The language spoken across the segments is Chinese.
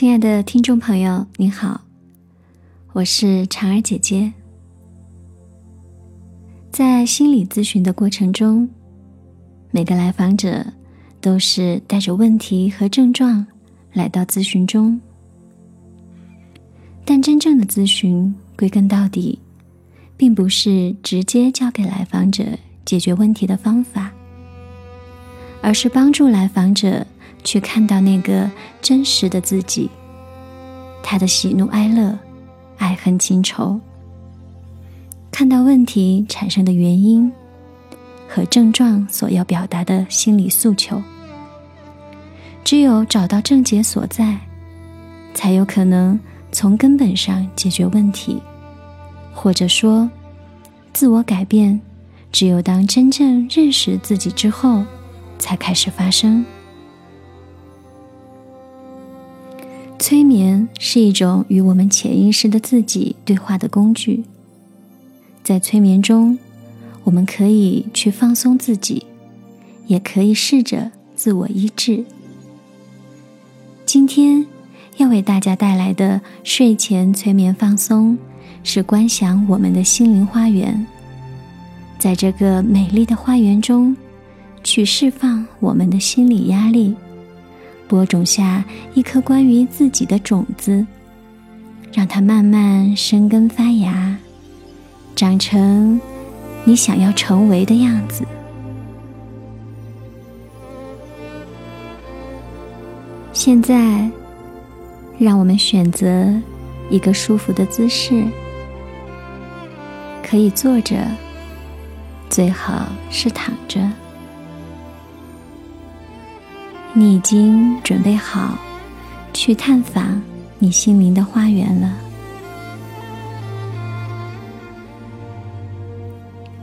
亲爱的听众朋友，您好，我是婵儿姐姐。在心理咨询的过程中，每个来访者都是带着问题和症状来到咨询中，但真正的咨询归根到底，并不是直接教给来访者解决问题的方法，而是帮助来访者。去看到那个真实的自己，他的喜怒哀乐、爱恨情仇，看到问题产生的原因和症状所要表达的心理诉求。只有找到症结所在，才有可能从根本上解决问题，或者说，自我改变，只有当真正认识自己之后，才开始发生。催眠是一种与我们潜意识的自己对话的工具。在催眠中，我们可以去放松自己，也可以试着自我医治。今天要为大家带来的睡前催眠放松，是观想我们的心灵花园，在这个美丽的花园中，去释放我们的心理压力。播种下一颗关于自己的种子，让它慢慢生根发芽，长成你想要成为的样子。现在，让我们选择一个舒服的姿势，可以坐着，最好是躺着。你已经准备好去探访你心灵的花园了。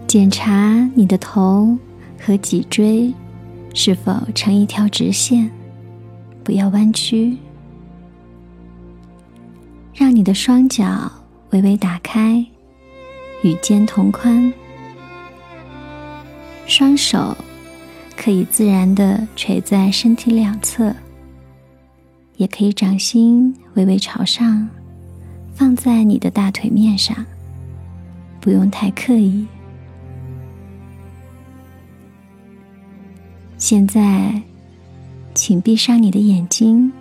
检查你的头和脊椎是否成一条直线，不要弯曲。让你的双脚微微打开，与肩同宽，双手。可以自然的垂在身体两侧，也可以掌心微微朝上，放在你的大腿面上，不用太刻意。现在，请闭上你的眼睛，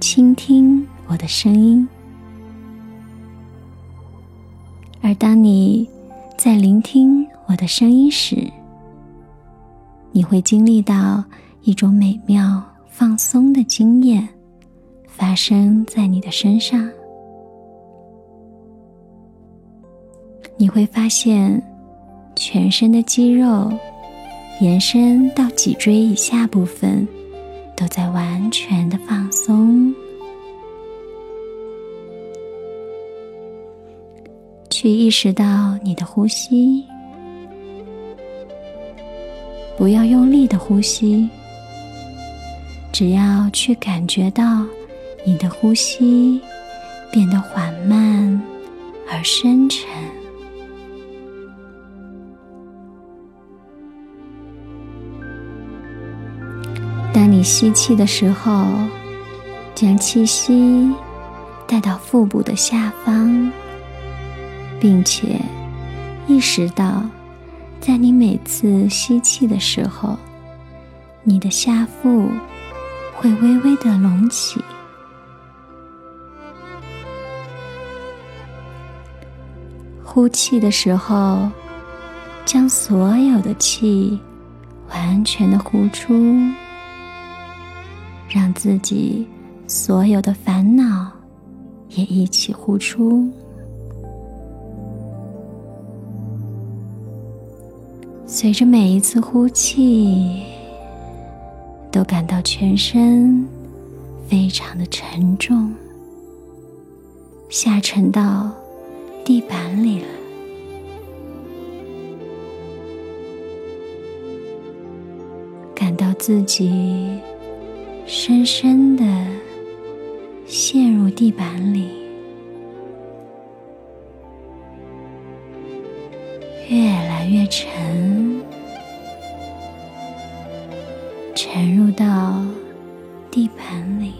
倾听我的声音。而当你在聆听我的声音时，你会经历到一种美妙放松的经验发生在你的身上，你会发现全身的肌肉延伸到脊椎以下部分都在完全的放松，去意识到你的呼吸。不要用力的呼吸，只要去感觉到你的呼吸变得缓慢而深沉。当你吸气的时候，将气息带到腹部的下方，并且意识到。在你每次吸气的时候，你的下腹会微微的隆起；呼气的时候，将所有的气完全的呼出，让自己所有的烦恼也一起呼出。随着每一次呼气，都感到全身非常的沉重，下沉到地板里了，感到自己深深的陷入地板里，沉沉入到地盘里。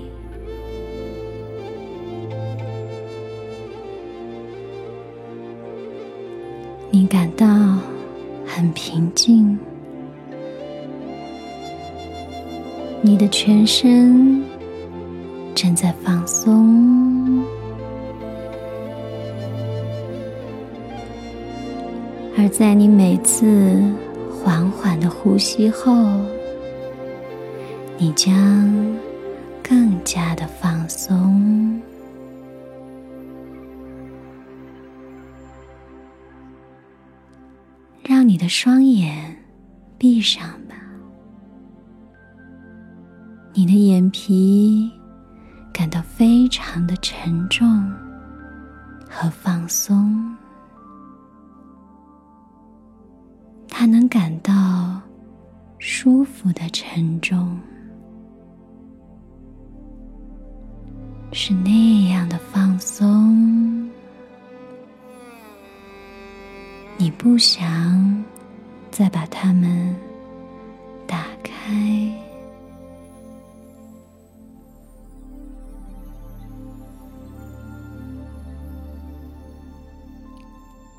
你感到很平静你的全身正在放松。而在你每次缓缓的呼吸后，你将更加的放松。让你的双眼闭上吧，你的眼皮感到非常的沉重和放松，它能感到舒服的沉重，是那样的放松。你不想再把它们打开。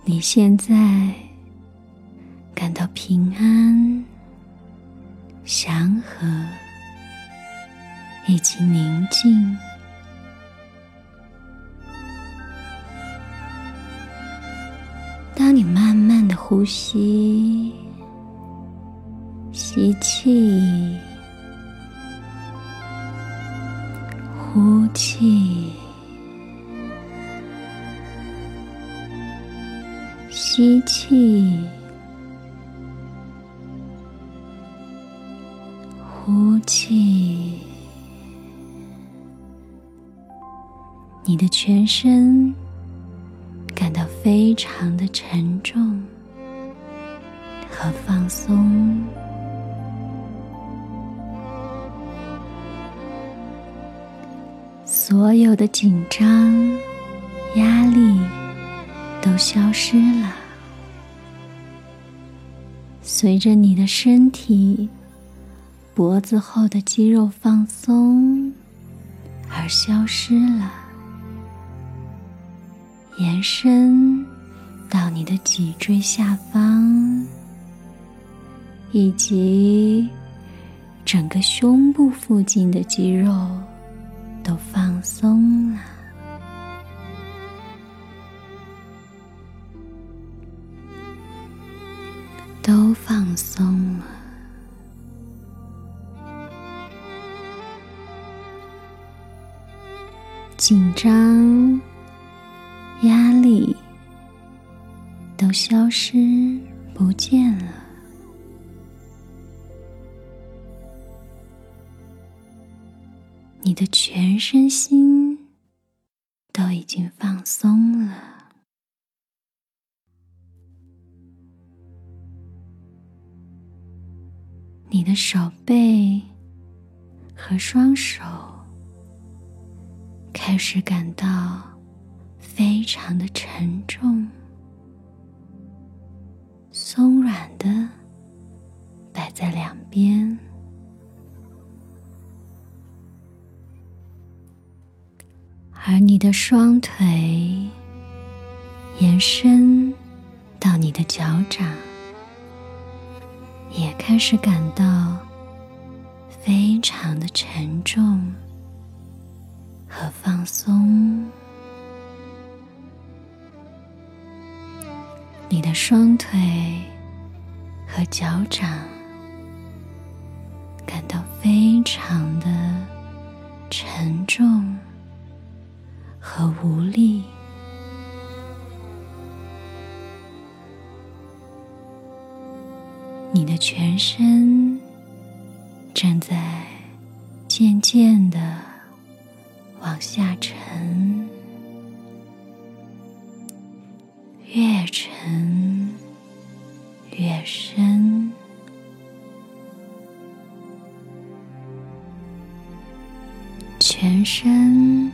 你现在平安、祥和以及宁静。当你慢慢的呼吸，吸气，呼气，吸气，呼气，你的全身。感到非常的沉重和放松，所有的紧张、压力都消失了，随着你的身体脖子后的肌肉放松而消失了。延伸到你的脊椎下方，以及整个胸部附近的肌肉都放松了，都放松了，紧张。压力都消失不见了，你的全身心都已经放松了，你的手背和双手开始感到。非常的沉重，松软的摆在两边，而你的双腿延伸到你的脚掌，也开始感到非常的沉重和放松。你的双腿和脚掌感到非常的沉重和无力，你的全身正在渐渐的往下沉。越沉越深，全身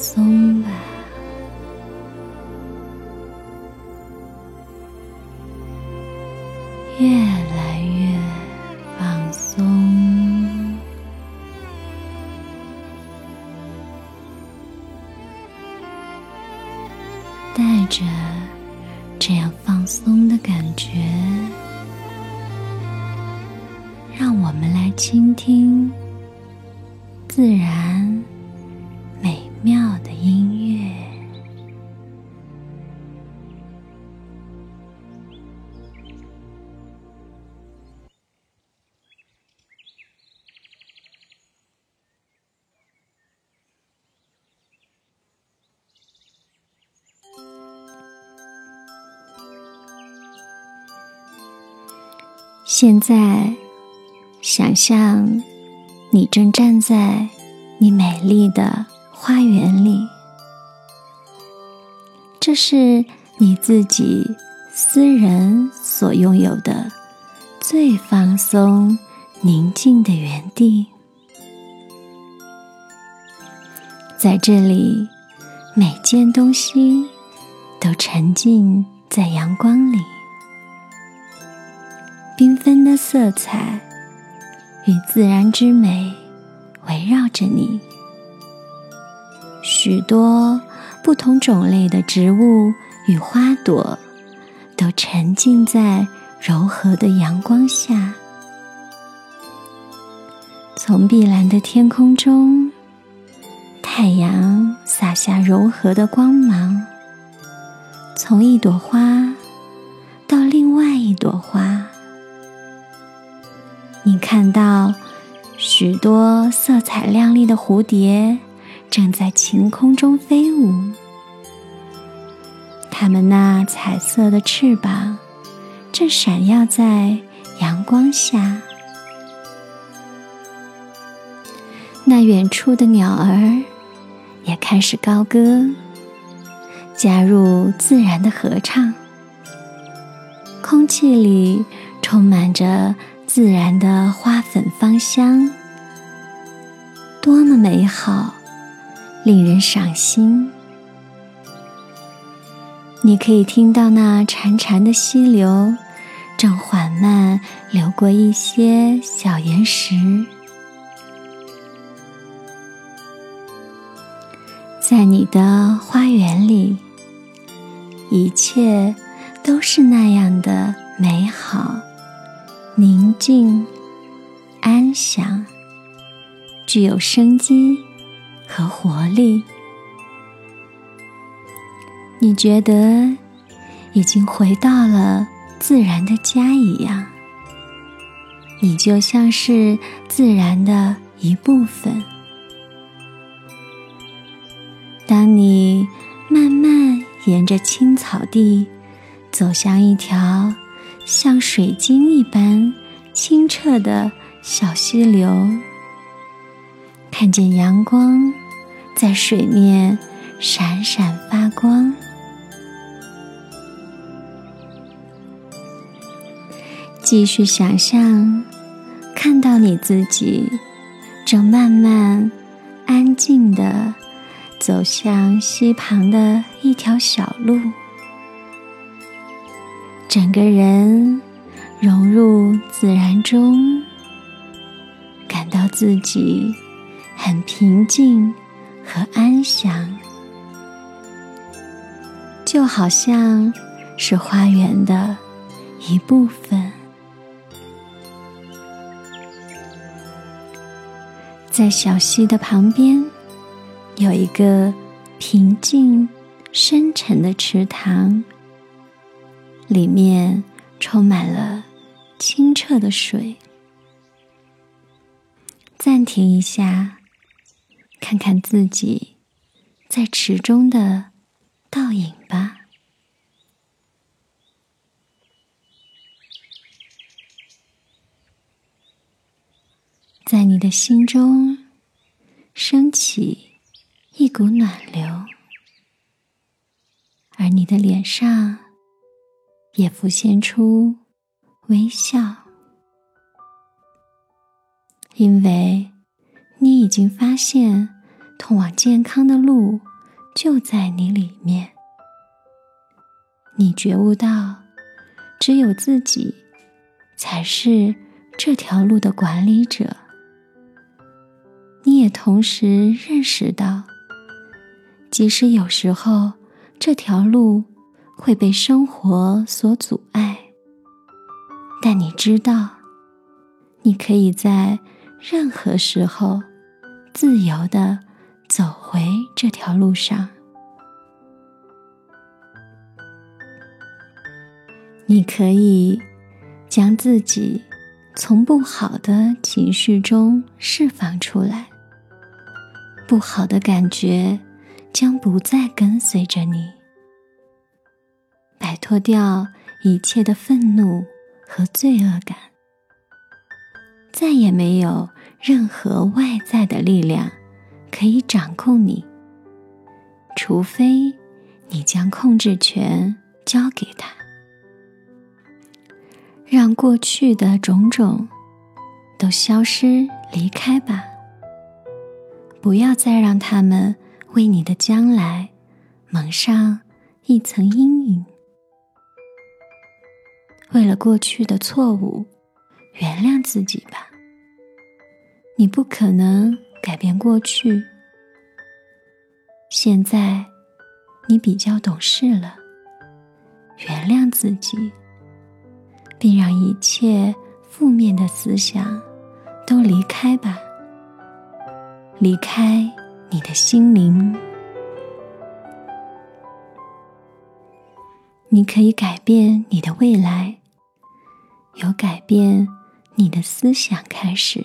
松吧，现在，想象你正站在你美丽的花园里，这是你自己私人所拥有的最放松、宁静的园地。在这里，每件东西都沉浸在阳光里。缤纷的色彩与自然之美围绕着你，许多不同种类的植物与花朵都沉浸在柔和的阳光下。从碧蓝的天空中，太阳洒下柔和的光芒，从一朵花到另外一朵花。你看到许多色彩亮丽的蝴蝶正在晴空中飞舞，它们那彩色的翅膀正闪耀在阳光下。那远处的鸟儿也开始高歌，加入自然的合唱。空气里充满着。自然的花粉芳香，多么美好，令人赏心。你可以听到那潺潺的溪流正缓慢流过一些小岩石，在你的花园里，一切都是那样的美好。宁静、安详，具有生机和活力。你觉得已经回到了自然的家一样，你就像是自然的一部分。当你慢慢沿着青草地走向一条。像水晶一般清澈的小溪流，看见阳光在水面闪闪发光。继续想象，看到你自己正慢慢、安静的走向溪旁的一条小路。整个人融入自然中，感到自己很平静和安详，就好像是花园的一部分。在小溪的旁边，有一个平静深沉的池塘。里面充满了清澈的水。暂停一下，看看自己在池中的倒影吧。在你的心中升起一股暖流，而你的脸上。也浮现出微笑，因为你已经发现通往健康的路就在你里面。你觉悟到，只有自己才是这条路的管理者。你也同时认识到，即使有时候这条路会被生活所阻碍，但你知道，你可以在任何时候自由的走回这条路上。你可以将自己从不好的情绪中释放出来，不好的感觉将不再跟随着你，脱掉一切的愤怒和罪恶感，再也没有任何外在的力量可以掌控你，除非你将控制权交给他。让过去的种种都消失离开吧，不要再让他们为你的将来蒙上一层阴影。为了过去的错误，原谅自己吧。你不可能改变过去，现在你比较懂事了，原谅自己。并让一切负面的思想都离开吧，离开你的心灵。你可以改变你的未来，由改变你的思想开始。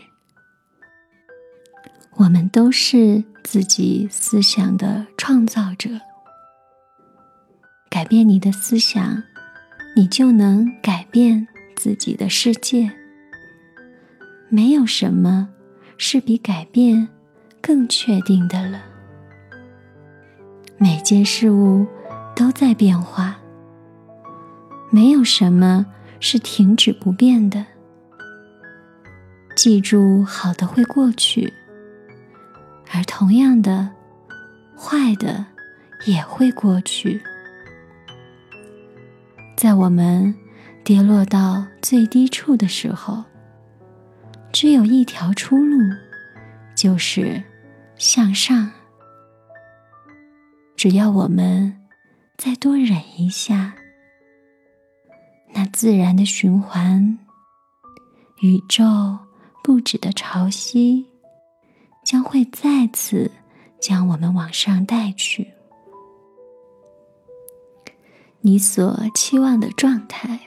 我们都是自己思想的创造者。改变你的思想。你就能改变自己的世界。没有什么是比改变更确定的了。每件事物都在变化，没有什么是停止不变的。记住，好的会过去，而同样的，坏的也会过去。在我们跌落到最低处的时候，只有一条出路，就是向上。只要我们再多忍一下，那自然的循环、宇宙不止的潮汐，将会再次将我们往上带去。你所期望的状态，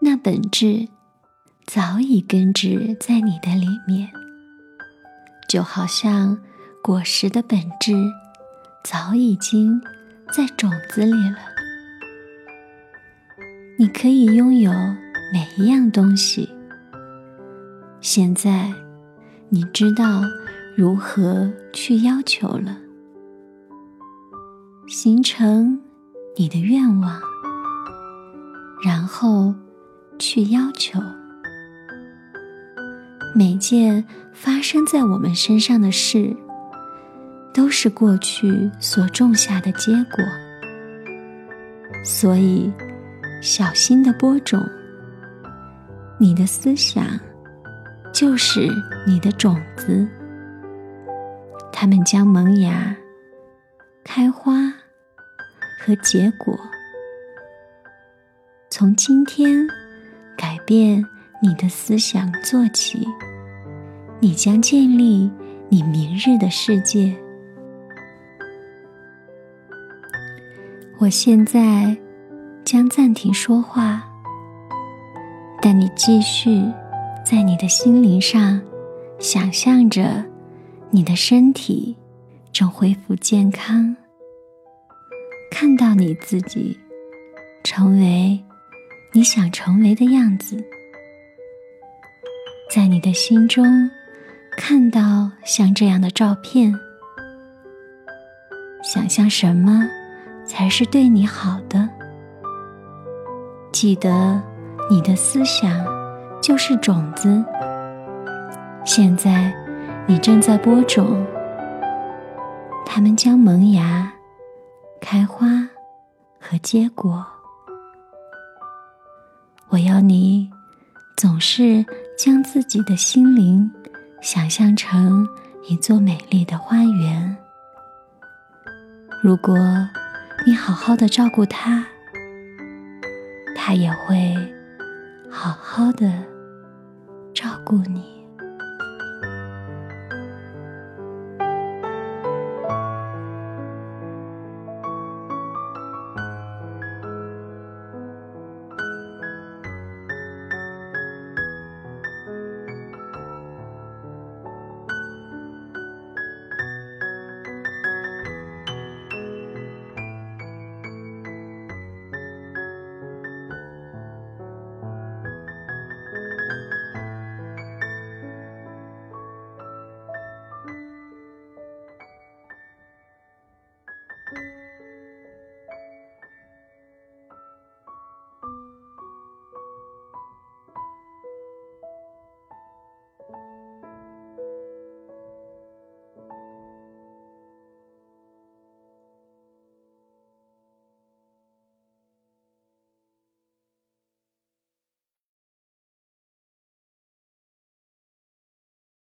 那本质早已根植在你的里面，就好像果实的本质早已经在种子里了。你可以拥有每一样东西。现在你知道如何去要求了，形成。你的愿望，然后去要求。每件发生在我们身上的事，都是过去所种下的结果。所以，小心的播种。你的思想就是你的种子，它们将萌芽、开花。和结果，从今天改变你的思想做起，你将建立你明日的世界。我现在将暂停说话，但你继续在你的心灵上想象着，你的身体正恢复健康。看到你自己成为你想成为的样子，在你的心中看到像这样的照片，想象什么才是对你好的？记得你的思想就是种子，现在你正在播种，它们将萌芽。开花和结果，我要你总是将自己的心灵想象成一座美丽的花园。如果你好好的照顾它，他也会好好的照顾你。